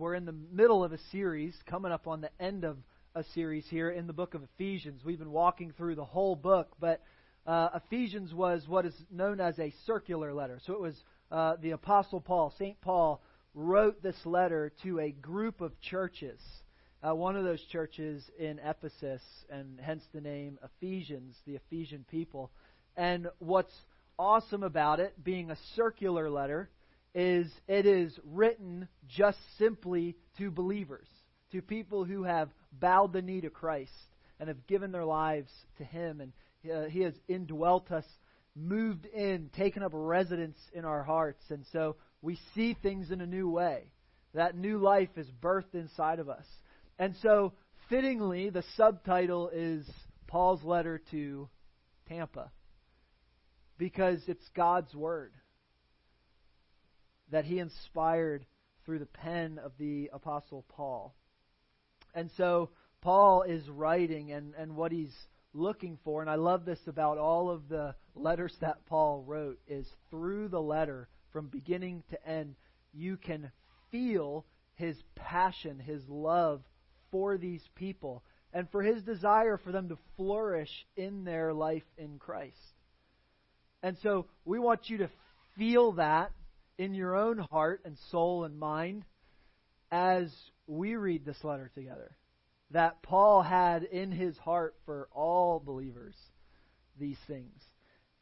we're in the middle of a series, coming up on the end of a series here in the book of Ephesians. We've been walking through the whole book, but uh, Ephesians was what is known as a circular letter. So it was uh, the Apostle Paul, St. Paul, wrote this letter to a group of churches. Uh, one of those churches in Ephesus, and hence the name Ephesians, the Ephesian people. And what's awesome about it, being a circular letter, is it is written just simply to believers, to people who have bowed the knee to Christ and have given their lives to Him. And uh, He has indwelt us, moved in, taken up residence in our hearts. And so we see things in a new way. That new life is birthed inside of us. And so, fittingly, the subtitle is Paul's letter to Tampa because it's God's Word that he inspired through the pen of the Apostle Paul. And so Paul is writing and, and what he's looking for, and I love this about all of the letters that Paul wrote, is through the letter, from beginning to end, you can feel his passion, his love for these people, and for his desire for them to flourish in their life in Christ. And so we want you to feel that in your own heart and soul and mind as we read this letter together. That Paul had in his heart for all believers these things.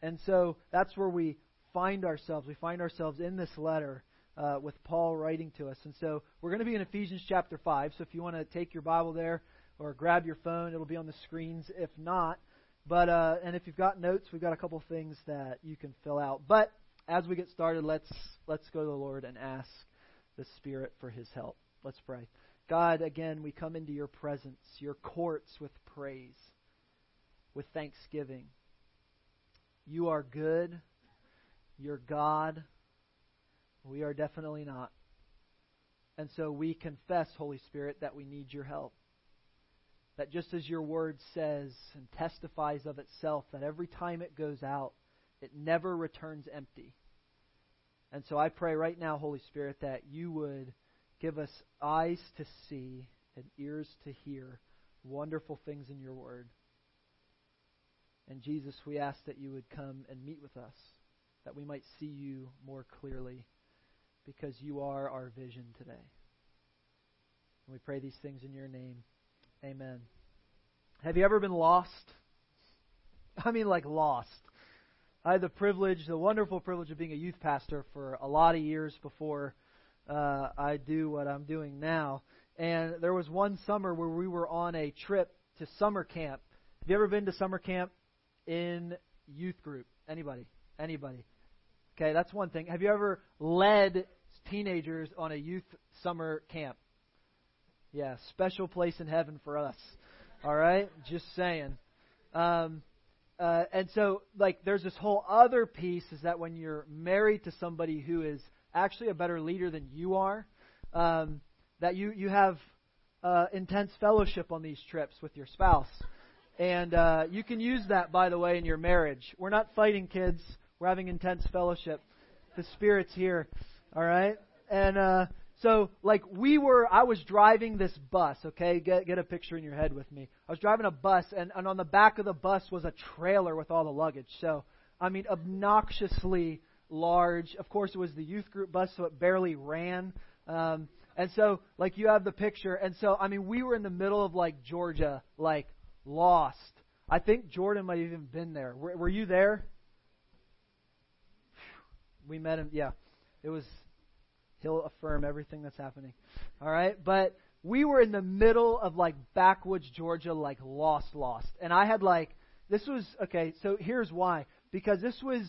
And so that's where we find ourselves. We find ourselves in this letter uh, with Paul writing to us. And so we're going to be in Ephesians chapter 5. So if you want to take your Bible there or grab your phone, it'll be on the screens. If not, but uh, and if you've got notes, we've got a couple things that you can fill out. But as we get started, let's let's go to the Lord and ask the Spirit for His help. Let's pray. God, again, we come into your presence, your courts with praise, with thanksgiving. You are good. You're God. We are definitely not. And so we confess, Holy Spirit, that we need your help. That just as your word says and testifies of itself, that every time it goes out, it never returns empty. And so I pray right now, Holy Spirit, that you would give us eyes to see and ears to hear wonderful things in your word. And Jesus, we ask that you would come and meet with us, that we might see you more clearly, because you are our vision today. And we pray these things in your name. Amen. Have you ever been lost? I mean, like lost. I had the privilege, the wonderful privilege of being a youth pastor for a lot of years before uh, I do what I'm doing now. And there was one summer where we were on a trip to summer camp. Have you ever been to summer camp in youth group? Anybody? Anybody? Okay, that's one thing. Have you ever led teenagers on a youth summer camp? Yeah, special place in heaven for us. All right, just saying. Um, uh, and so, like, there's this whole other piece is that when you're married to somebody who is actually a better leader than you are, um, that you you have uh, intense fellowship on these trips with your spouse, and uh, you can use that, by the way, in your marriage. We're not fighting, kids. We're having intense fellowship. The Spirit's here, all right. And uh, so, like, we were, I was driving this bus, okay? Get, get a picture in your head with me. I was driving a bus, and, and on the back of the bus was a trailer with all the luggage. So, I mean, obnoxiously large. Of course, it was the youth group bus, so it barely ran. Um, and so, like, you have the picture. And so, I mean, we were in the middle of, like, Georgia, like, lost. I think Jordan might have even been there. Were, were you there? We met him. Yeah. It was He'll affirm everything that's happening. All right? But we were in the middle of like backwoods Georgia, like lost, lost. And I had like, this was, okay, so here's why. Because this was,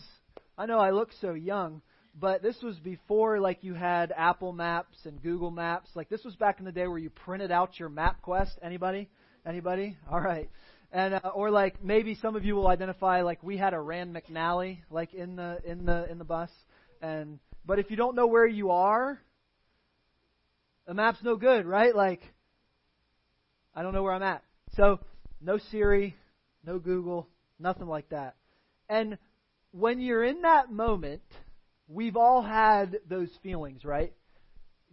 I know I look so young, but this was before like you had Apple Maps and Google Maps. Like this was back in the day where you printed out your MapQuest. Anybody? Anybody? All right. And uh, or like maybe some of you will identify like we had a Rand McNally like in the in the in the bus and but if you don't know where you are, the map's no good, right? Like, I don't know where I'm at. So, no Siri, no Google, nothing like that. And when you're in that moment, we've all had those feelings, right?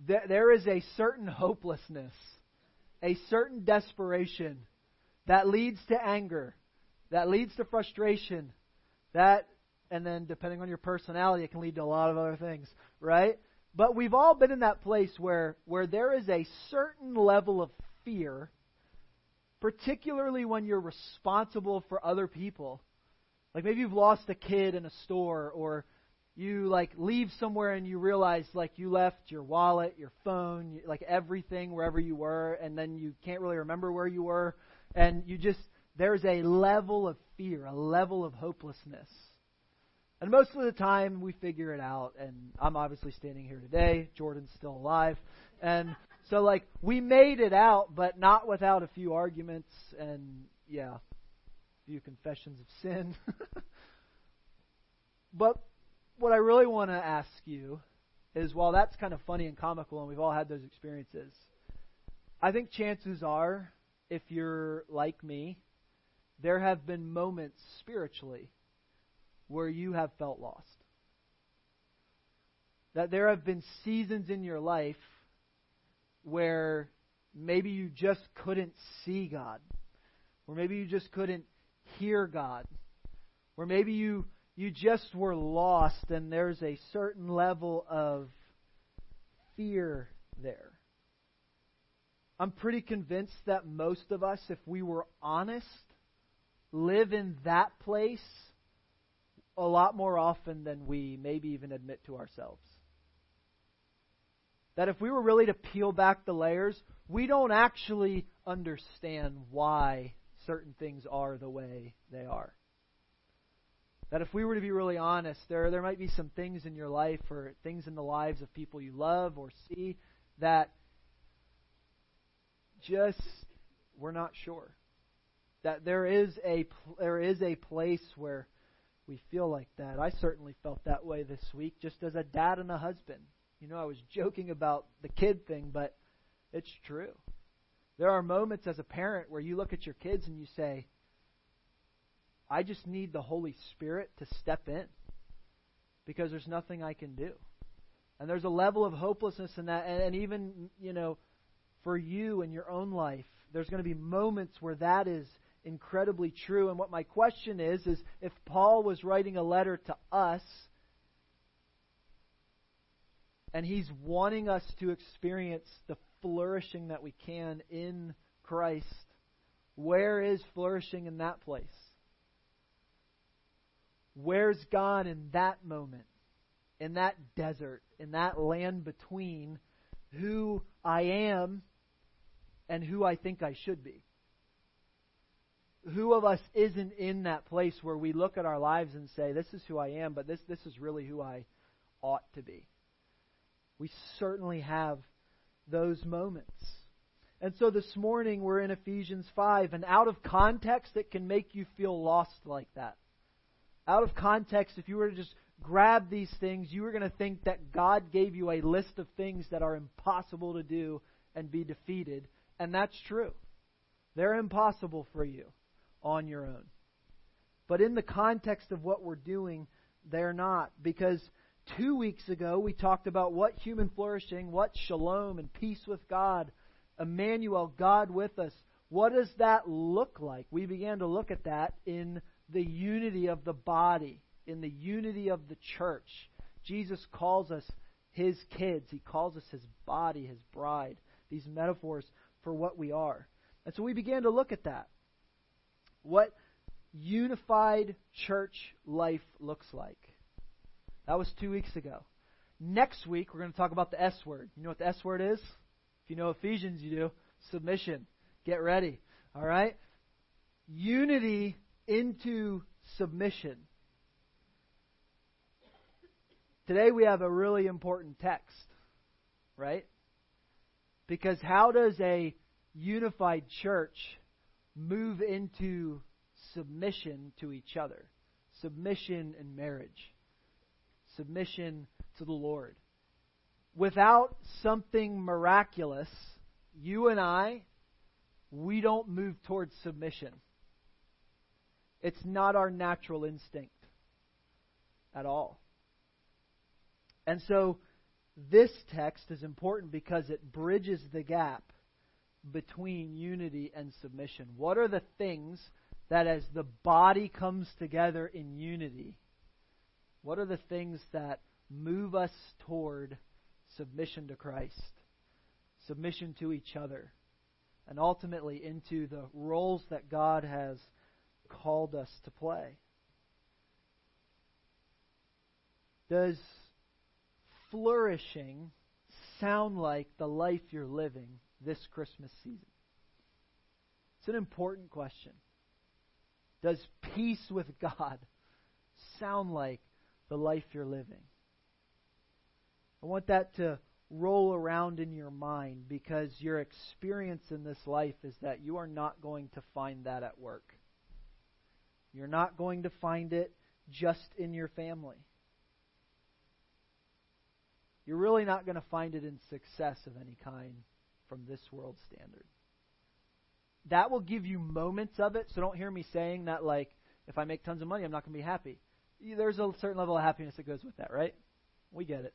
there is a certain hopelessness, a certain desperation that leads to anger, that leads to frustration, that, and then depending on your personality, it can lead to a lot of other things, right? But we've all been in that place where, where there is a certain level of fear, particularly when you're responsible for other people. Like maybe you've lost a kid in a store or you like leave somewhere and you realize like you left your wallet, your phone, like everything wherever you were and then you can't really remember where you were and you just there's a level of fear, a level of hopelessness. And most of the time we figure it out and I'm obviously standing here today, Jordan's still alive. And so like we made it out but not without a few arguments and yeah, a few confessions of sin. but what I really want to ask you is while that's kind of funny and comical and we've all had those experiences, I think chances are, if you're like me, there have been moments spiritually where you have felt lost. That there have been seasons in your life where maybe you just couldn't see God, or maybe you just couldn't hear God, or maybe you you just were lost, and there's a certain level of fear there. I'm pretty convinced that most of us, if we were honest, live in that place a lot more often than we maybe even admit to ourselves. That if we were really to peel back the layers, we don't actually understand why certain things are the way they are. That if we were to be really honest, there, there might be some things in your life or things in the lives of people you love or see that just we're not sure. That there is a there is a place where we feel like that. I certainly felt that way this week, just as a dad and a husband. You know, I was joking about the kid thing, but it's true. There are moments as a parent where you look at your kids and you say, I just need the Holy Spirit to step in because there's nothing I can do. And there's a level of hopelessness in that. And, and even, you know, for you in your own life, there's going to be moments where that is incredibly true. And what my question is, is if Paul was writing a letter to us, and he's wanting us to experience the flourishing that we can in Christ, where is flourishing in that place? Where's God in that moment, in that desert, in that land between who I am and who I think I should be? Who of us isn't in that place where we look at our lives and say, This is who I am, but this, this is really who I ought to be? We certainly have those moments. And so this morning we're in Ephesians 5, and out of context, it can make you feel lost like that out of context, if you were to just grab these things, you were going to think that God gave you a list of things that are impossible to do and be defeated. And that's true. They're impossible for you on your own. But in the context of what we're doing, they're not. Because two weeks ago, we talked about what human flourishing, what shalom and peace with God, Emmanuel, God with us. What does that look like? We began to look at that in the unity of the body, in the unity of the church. Jesus calls us his kids. He calls us his body, his bride. These metaphors for what we are. And so we began to look at that. What unified church life looks like. That was two weeks ago. Next week, we're going to talk about the S word. You know what the S word is? If you know Ephesians, you do. Submission. Get ready. All right? Unity into submission. Today we have a really important text, right? Because how does a unified church move into submission to each other? Submission in marriage. Submission to the Lord. Without something miraculous, you and I, we don't move towards submission. It's not our natural instinct at all. And so this text is important because it bridges the gap between unity and submission. What are the things that, as the body comes together in unity, what are the things that move us toward submission to Christ, submission to each other, and ultimately into the roles that God has called us to play? Does flourishing sound like the life you're living this Christmas season? It's an important question. Does peace with God sound like the life you're living? I want that to roll around in your mind because your experience in this life is that you are not going to find that at work. You're not going to find it just in your family. You're really not going to find it in success of any kind from this world standard. That will give you moments of it, so don't hear me saying that, like, if I make tons of money, I'm not going to be happy. There's a certain level of happiness that goes with that, right? We get it.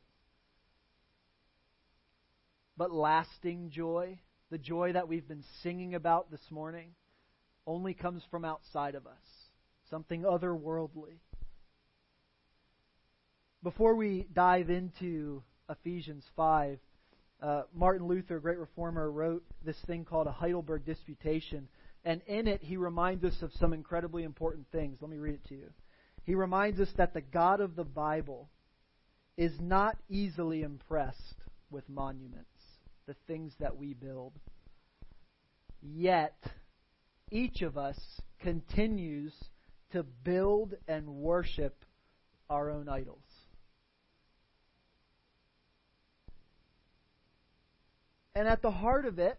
But lasting joy, the joy that we've been singing about this morning, only comes from outside of us, something otherworldly. Before we dive into Ephesians 5, uh, Martin Luther, a great reformer, wrote this thing called a Heidelberg Disputation. And in it, he reminds us of some incredibly important things. Let me read it to you. He reminds us that the God of the Bible is not easily impressed with monuments, the things that we build. Yet, each of us continues to build and worship our own idols. And at the heart of it,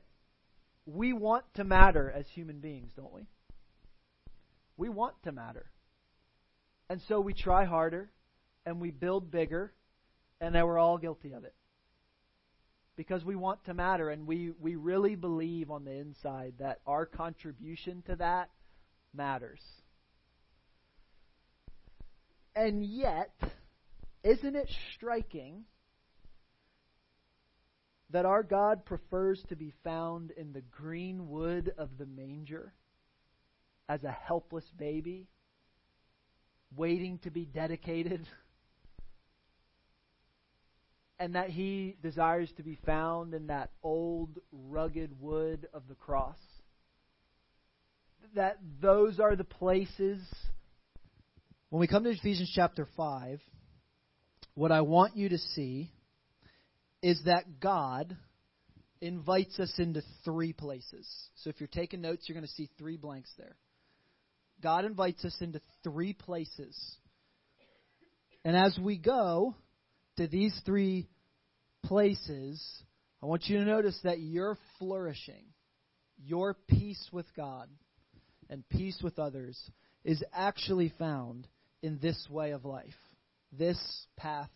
we want to matter as human beings, don't we? We want to matter. And so we try harder and we build bigger, and then we're all guilty of it. Because we want to matter, and we, we really believe on the inside that our contribution to that matters. And yet, isn't it striking that our God prefers to be found in the green wood of the manger as a helpless baby, waiting to be dedicated, and that He desires to be found in that old, rugged wood of the cross. That those are the places. When we come to Ephesians chapter 5, what I want you to see is that God invites us into three places. So if you're taking notes, you're going to see three blanks there. God invites us into three places. And as we go to these three places, I want you to notice that your flourishing, your peace with God, and peace with others is actually found in this way of life, this path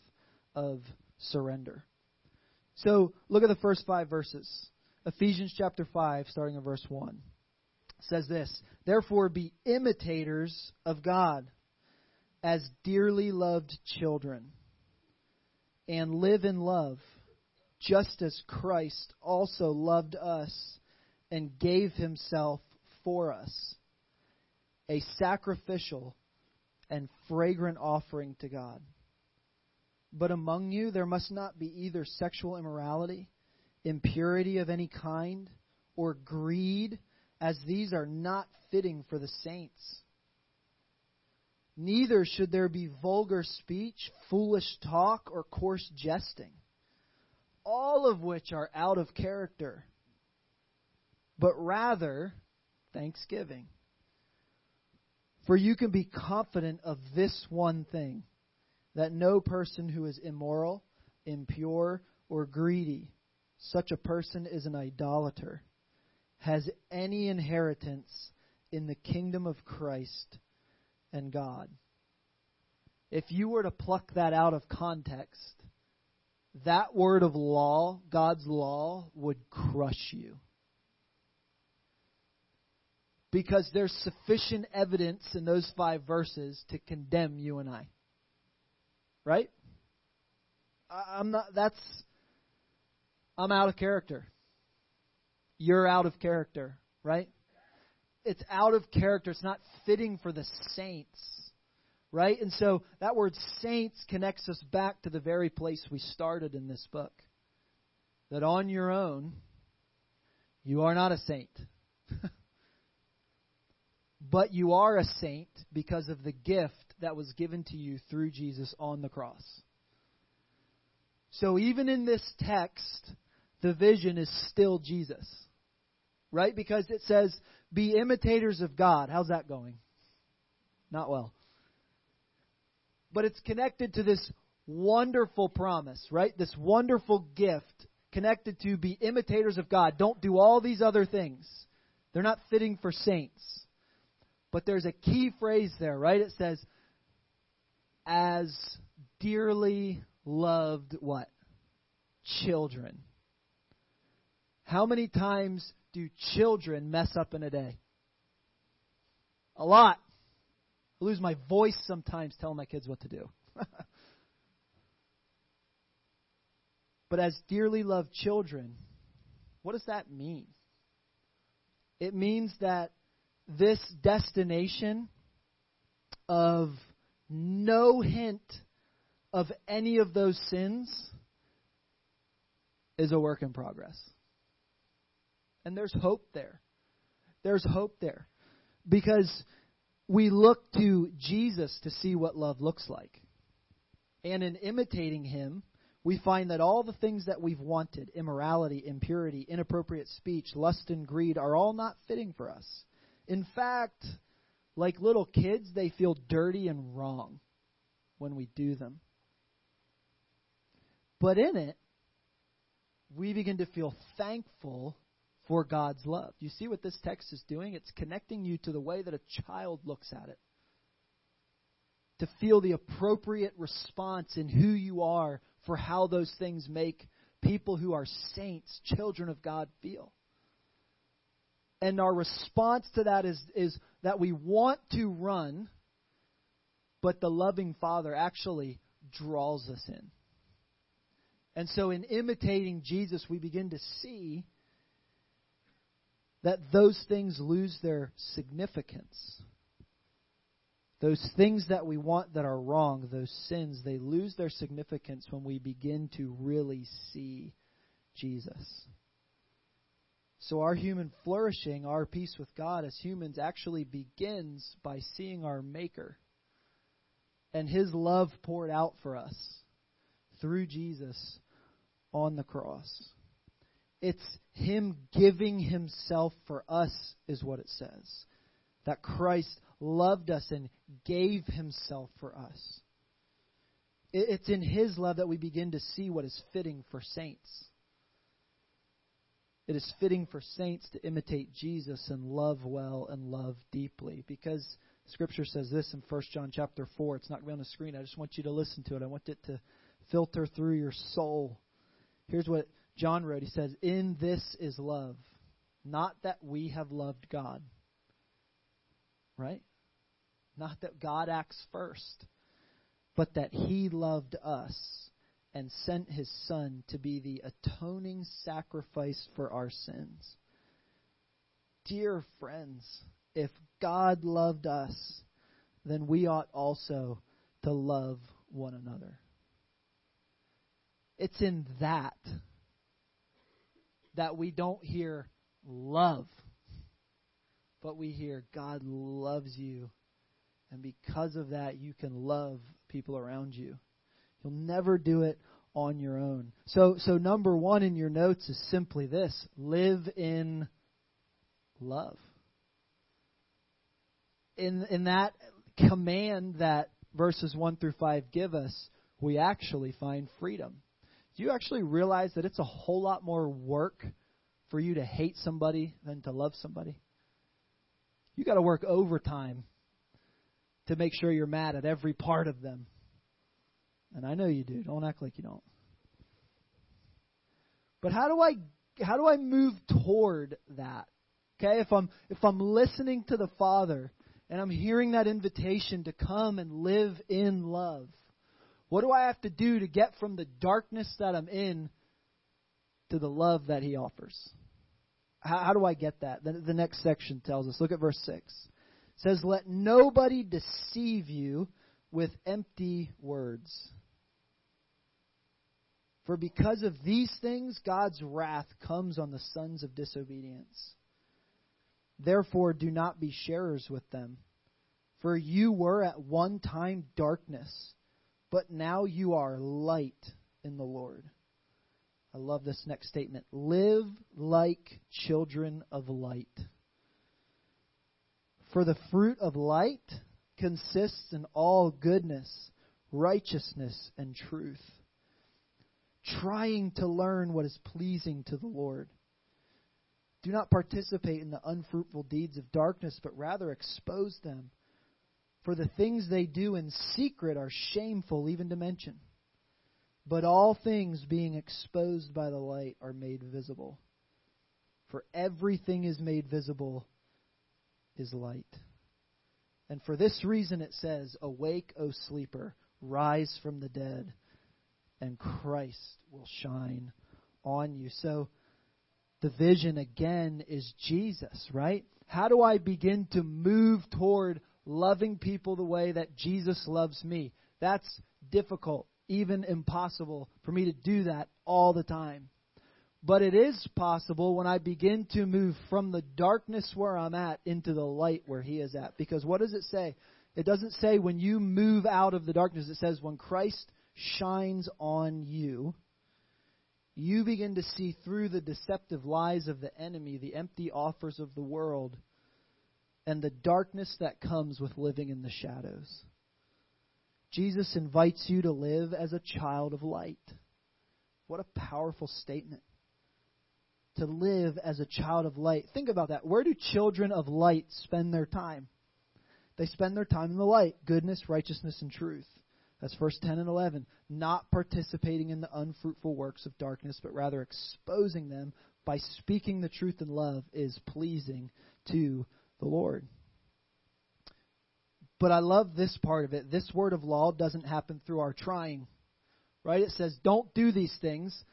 of surrender. So look at the first five verses. Ephesians chapter 5, starting in verse 1, says this Therefore be imitators of God as dearly loved children, and live in love, just as Christ also loved us and gave himself for us, a sacrificial and fragrant offering to God. But among you there must not be either sexual immorality, impurity of any kind, or greed, as these are not fitting for the saints. Neither should there be vulgar speech, foolish talk, or coarse jesting, all of which are out of character, but rather thanksgiving. For you can be confident of this one thing that no person who is immoral, impure, or greedy, such a person is an idolater, has any inheritance in the kingdom of Christ and God. If you were to pluck that out of context, that word of law, God's law, would crush you. Because there's sufficient evidence in those five verses to condemn you and I. Right? I'm not. That's. I'm out of character. You're out of character, right? It's out of character. It's not fitting for the saints, right? And so that word saints connects us back to the very place we started in this book. That on your own, you are not a saint. but you are a saint because of the gift that was given to you through Jesus on the cross. So even in this text, the vision is still Jesus. Right? Because it says, be imitators of God. How's that going? Not well. But it's connected to this wonderful promise, right? This wonderful gift connected to be imitators of God. Don't do all these other things. They're not fitting for saints. But there's a key phrase there, right? It says, as dearly loved what? Children. How many times do children mess up in a day? A lot. I lose my voice sometimes telling my kids what to do. but as dearly loved children, what does that mean? It means that this destination of no hint of any of those sins is a work in progress. And there's hope there. There's hope there. Because we look to Jesus to see what love looks like. And in imitating him, we find that all the things that we've wanted immorality, impurity, inappropriate speech, lust, and greed are all not fitting for us. In fact, like little kids, they feel dirty and wrong when we do them. But in it, we begin to feel thankful for God's love. You see what this text is doing? It's connecting you to the way that a child looks at it. To feel the appropriate response in who you are for how those things make people who are saints, children of God, feel. And our response to that is, is that we want to run, but the loving Father actually draws us in. And so, in imitating Jesus, we begin to see that those things lose their significance. Those things that we want that are wrong, those sins, they lose their significance when we begin to really see Jesus. So, our human flourishing, our peace with God as humans, actually begins by seeing our Maker and His love poured out for us through Jesus on the cross. It's Him giving Himself for us, is what it says. That Christ loved us and gave Himself for us. It's in His love that we begin to see what is fitting for saints. It is fitting for saints to imitate Jesus and love well and love deeply because Scripture says this in 1 John chapter 4. It's not going to be on the screen. I just want you to listen to it. I want it to filter through your soul. Here's what John wrote. He says, In this is love, not that we have loved God. Right? Not that God acts first, but that He loved us and sent his Son to be the atoning sacrifice for our sins. Dear friends, if God loved us, then we ought also to love one another. It's in that that we don't hear love, but we hear God loves you. And because of that, you can love people around you. You'll never do it on your own. So, so number one in your notes is simply this live in love. In, in that command that verses 1 through 5 give us, we actually find freedom. Do you actually realize that it's a whole lot more work for you to hate somebody than to love somebody? You got to work overtime to make sure you're mad at every part of them. And I know you do. Don't act like you don't. But how do I how do I move toward that? Okay, if I'm if I'm listening to the Father and I'm hearing that invitation to come and live in love, What do I have to do to get from the darkness that I'm in to the love that He offers? How, how do I get that? The, the next section tells us. Look at verse 6. It says, Let nobody deceive you with empty words. For because of these things, God's wrath comes on the sons of disobedience. Therefore, do not be sharers with them. For you were at one time darkness, but now you are light in the Lord. I love this next statement. Live like children of light. For the fruit of light consists in all goodness, righteousness, and truth trying to learn what is pleasing to the Lord. Do not participate in the unfruitful deeds of darkness, but rather expose them. For the things they do in secret are shameful even to mention. But all things being exposed by the light are made visible. For everything is made visible is light. And for this reason it says, Awake, O sleeper, rise from the dead and Christ will shine on you. So the vision again is Jesus, right? How do I begin to move toward loving people the way that Jesus loves me? That's difficult, even impossible for me to do that all the time. But it is possible when I begin to move from the darkness where I'm at into the light where He is at. Because what does it say? It doesn't say when you move out of the darkness, it says when Christ shines on you, you begin to see through the deceptive lies of the enemy, the empty offers of the world, and the darkness that comes with living in the shadows. Jesus invites you to live as a child of light. What a powerful statement. To live as a child of light. Think about that. Where do children of light spend their time? They spend their time in the light goodness, righteousness, and truth. That's verse 10 and 11. Not participating in the unfruitful works of darkness, but rather exposing them by speaking the truth in love is pleasing to the Lord. But I love this part of it. This word of law doesn't happen through our trying. Right? It says, don't do these things.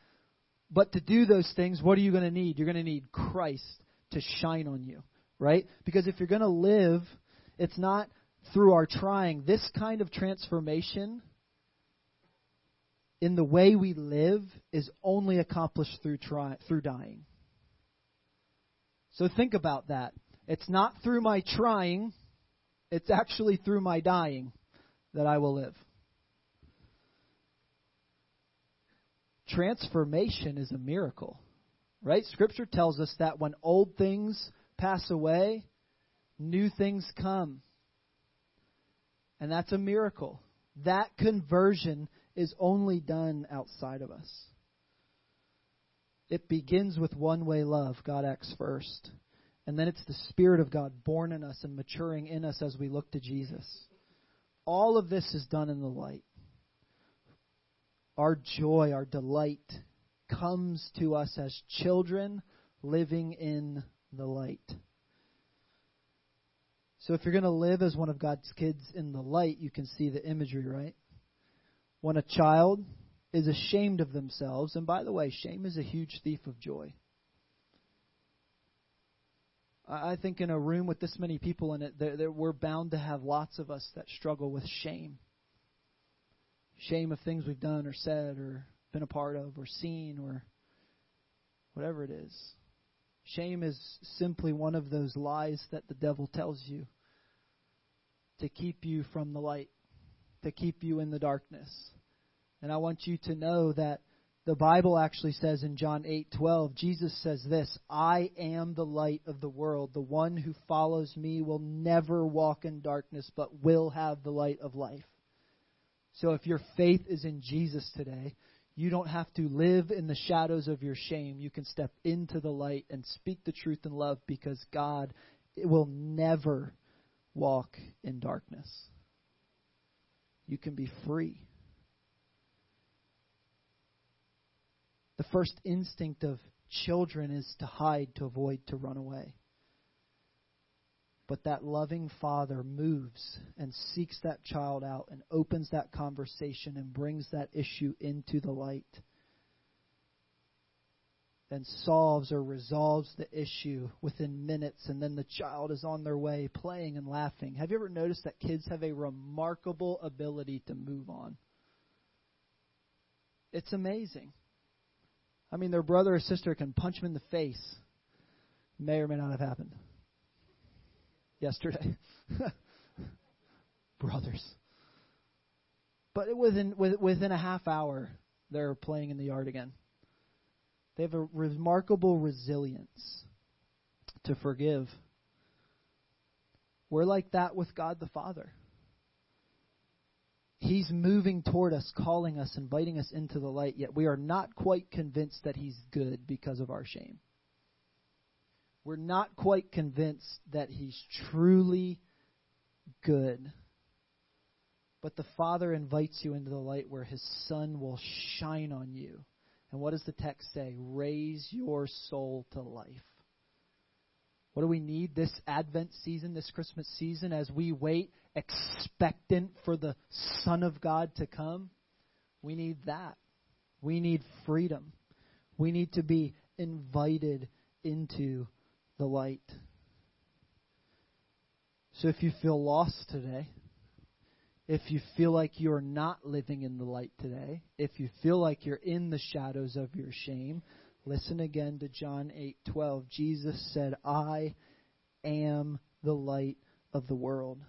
But to do those things, what are you going to need? You're going to need Christ to shine on you. Right? Because if you're going to live, it's not through our trying, this kind of transformation in the way we live is only accomplished through try, through dying. So think about that. It's not through my trying, it's actually through my dying that I will live. Transformation is a miracle. Right? Scripture tells us that when old things pass away, new things come. And that's a miracle. That conversion is only done outside of us. It begins with one way love. God acts first. And then it's the Spirit of God born in us and maturing in us as we look to Jesus. All of this is done in the light. Our joy, our delight comes to us as children living in the light. So if you're going to live as one of God's kids in the light, you can see the imagery, right? When a child is ashamed of themselves, and by the way, shame is a huge thief of joy. I think in a room with this many people in it, there, there, we're bound to have lots of us that struggle with shame. Shame of things we've done or said or been a part of or seen or whatever it is. Shame is simply one of those lies that the devil tells you to keep you from the light, to keep you in the darkness. And I want you to know that the Bible actually says in John 8:12, Jesus says this, "I am the light of the world. The one who follows me will never walk in darkness, but will have the light of life." So if your faith is in Jesus today, you don't have to live in the shadows of your shame. You can step into the light and speak the truth in love because God will never walk in darkness. You can be free. The first instinct of children is to hide, to avoid, to run away. But that loving father moves and seeks that child out and opens that conversation and brings that issue into the light and solves or resolves the issue within minutes, and then the child is on their way playing and laughing. Have you ever noticed that kids have a remarkable ability to move on? It's amazing. I mean, their brother or sister can punch them in the face. May or may not have happened yesterday. Brothers. But within within a half hour, they're playing in the yard again. They have a remarkable resilience to forgive. We're like that with God the Father. He's moving toward us, calling us, inviting us into the light, yet we are not quite convinced that He's good because of our shame. We're not quite convinced that He's truly good. But the Father invites you into the light where His Son will shine on you and what does the text say? Raise your soul to life. What do we need this Advent season, this Christmas season, as we wait expectant for the Son of God to come? We need that. We need freedom. We need to be invited into the light. So if you feel lost today, if you feel like you're not living in the light today, if you feel like you're in the shadows of your shame, listen again to John 8:12. Jesus said, "I am the light of the world."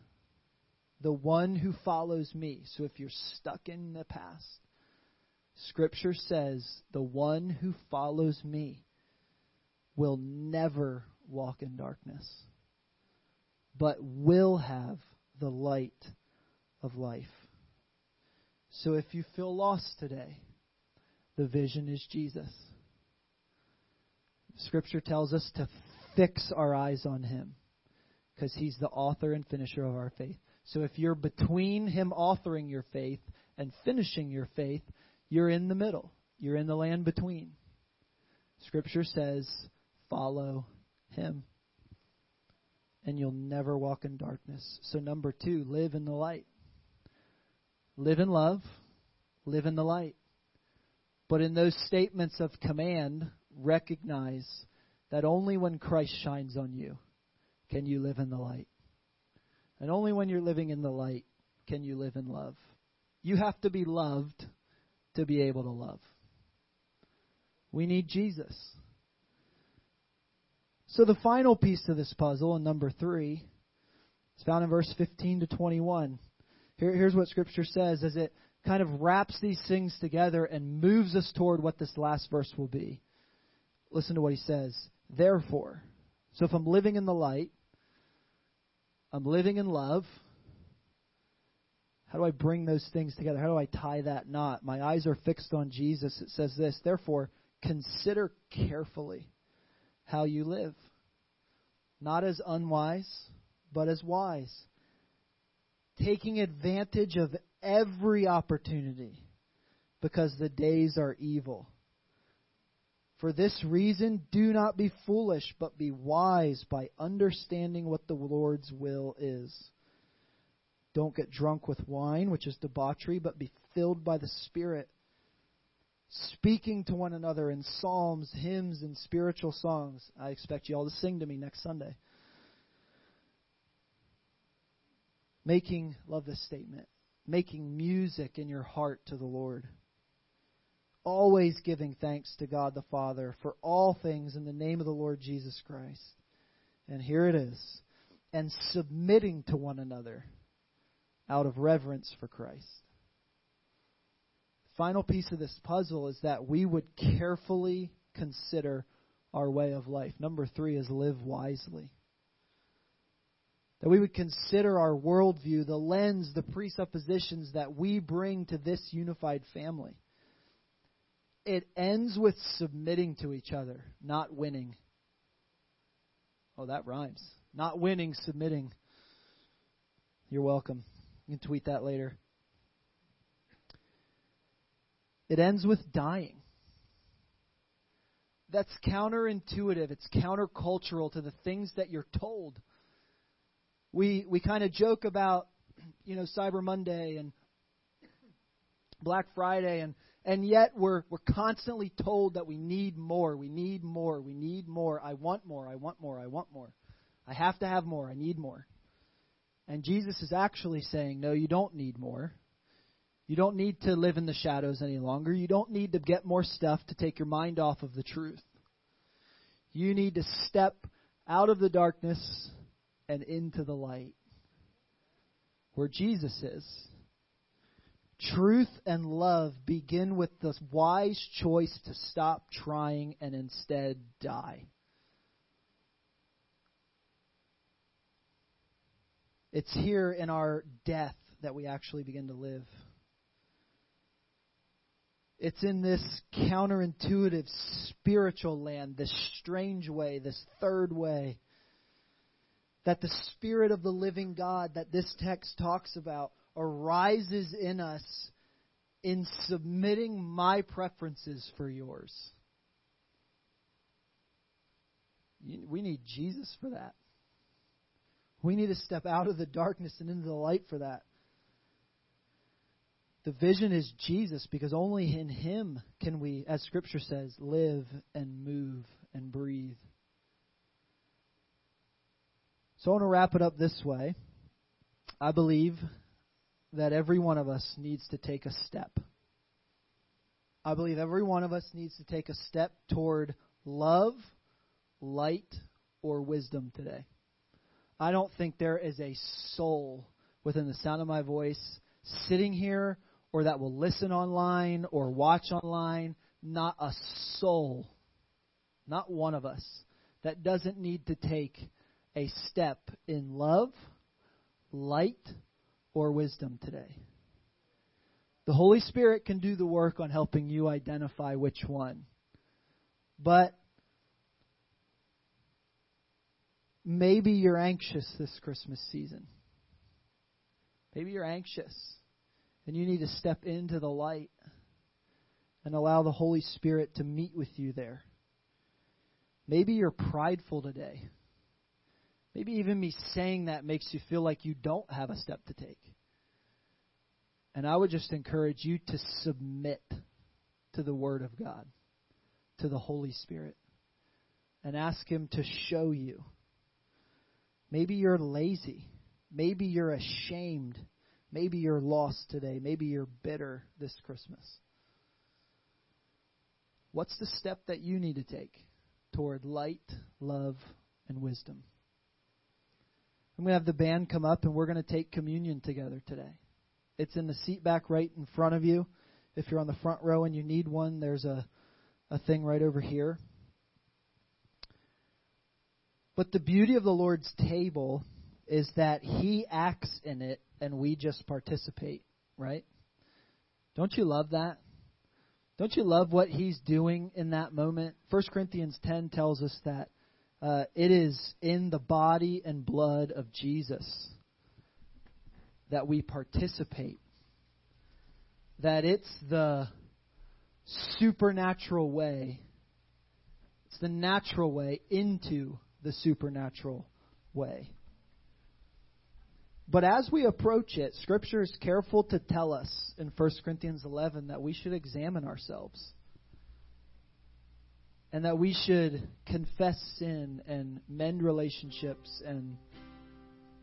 The one who follows me. So if you're stuck in the past, scripture says, "The one who follows me will never walk in darkness, but will have the light of life. So if you feel lost today, the vision is Jesus. Scripture tells us to fix our eyes on Him because He's the author and finisher of our faith. So if you're between Him authoring your faith and finishing your faith, you're in the middle. You're in the land between. Scripture says, follow Him. And you'll never walk in darkness. So, number two, live in the light. Live in love, live in the light. But in those statements of command, recognize that only when Christ shines on you can you live in the light. And only when you're living in the light can you live in love. You have to be loved to be able to love. We need Jesus. So the final piece to this puzzle, and number three, is found in verse 15 to 21. Here, here's what Scripture says as it kind of wraps these things together and moves us toward what this last verse will be. Listen to what he says. Therefore, so if I'm living in the light, I'm living in love. How do I bring those things together? How do I tie that knot? My eyes are fixed on Jesus. It says this Therefore, consider carefully how you live, not as unwise, but as wise taking advantage of every opportunity because the days are evil. For this reason, do not be foolish, but be wise by understanding what the Lord's will is. Don't get drunk with wine, which is debauchery, but be filled by the Spirit, speaking to one another in psalms, hymns, and spiritual songs. I expect you all to sing to me next Sunday. making, love this statement, making music in your heart to the Lord. Always giving thanks to God the Father for all things in the name of the Lord Jesus Christ. And here it is. And submitting to one another out of reverence for Christ. Final piece of this puzzle is that we would carefully consider our way of life. Number three is live wisely. That we would consider our worldview, the lens, the presuppositions that we bring to this unified family. It ends with submitting to each other, not winning. Oh, that rhymes. Not winning, submitting. You're welcome. You can tweet that later. It ends with dying. That's counterintuitive. It's countercultural to the things that you're told We we kind of joke about, you know, Cyber Monday and Black Friday and and yet we're we're constantly told that we need more, we need more, we need more. I want more, I want more, I want more. I have to have more, I need more. And Jesus is actually saying, no, you don't need more. You don't need to live in the shadows any longer. You don't need to get more stuff to take your mind off of the truth. You need to step out of the darkness and into the light where Jesus is. Truth and love begin with the wise choice to stop trying and instead die. It's here in our death that we actually begin to live. It's in this counterintuitive spiritual land, this strange way, this third way, that the Spirit of the living God that this text talks about arises in us in submitting my preferences for yours. We need Jesus for that. We need to step out of the darkness and into the light for that. The vision is Jesus because only in Him can we, as Scripture says, live and move and breathe. So I want to wrap it up this way. I believe that every one of us needs to take a step. I believe every one of us needs to take a step toward love, light, or wisdom today. I don't think there is a soul within the sound of my voice sitting here or that will listen online or watch online. Not a soul, not one of us, that doesn't need to take a step in love, light, or wisdom today. The Holy Spirit can do the work on helping you identify which one. But maybe you're anxious this Christmas season. Maybe you're anxious and you need to step into the light and allow the Holy Spirit to meet with you there. Maybe you're prideful today. Maybe even me saying that makes you feel like you don't have a step to take. And I would just encourage you to submit to the Word of God, to the Holy Spirit, and ask Him to show you Maybe you're lazy. Maybe you're ashamed. Maybe you're lost today. Maybe you're bitter this Christmas. What's the step that you need to take toward light, love, and wisdom? I'm going to have the band come up and we're going to take communion together today. It's in the seat back right in front of you. If you're on the front row and you need one, there's a, a thing right over here. But the beauty of the Lord's table is that He acts in it and we just participate, right? Don't you love that? Don't you love what He's doing in that moment? 1 Corinthians 10 tells us that uh, it is in the body and blood of Jesus that we participate. That it's the supernatural way, it's the natural way into the supernatural way. But as we approach it, Scripture is careful to tell us in 1 Corinthians 11 that we should examine ourselves. And that we should confess sin and mend relationships and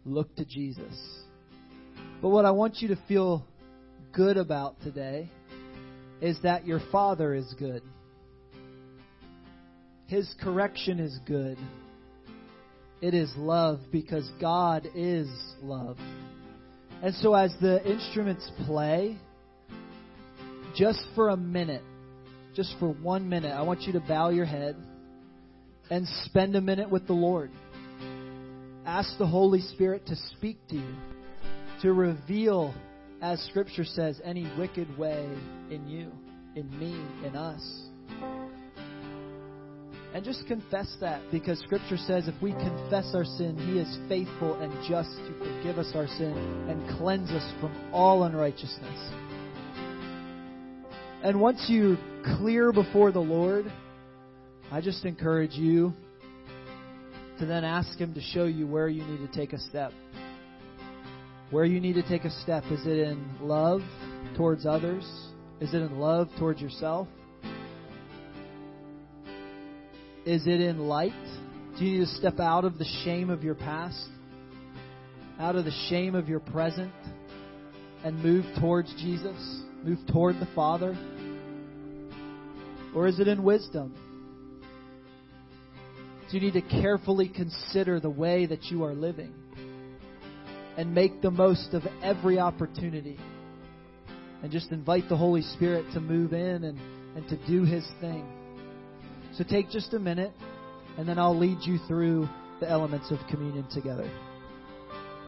look to Jesus. But what I want you to feel good about today is that your Father is good. His correction is good. It is love because God is love. And so as the instruments play, just for a minute, just for one minute, I want you to bow your head and spend a minute with the Lord. Ask the Holy Spirit to speak to you, to reveal, as Scripture says, any wicked way in you, in me, in us. And just confess that because Scripture says if we confess our sin, He is faithful and just to forgive us our sin and cleanse us from all unrighteousness. And once you clear before the Lord, I just encourage you to then ask Him to show you where you need to take a step. where you need to take a step. Is it in love towards others? Is it in love towards yourself? Is it in light? Do you need to step out of the shame of your past? Out of the shame of your present? And move towards Jesus? Move toward the Father? Or is it in wisdom? Do you need to carefully consider the way that you are living and make the most of every opportunity and just invite the Holy Spirit to move in and, and to do His thing? So take just a minute and then I'll lead you through the elements of communion together.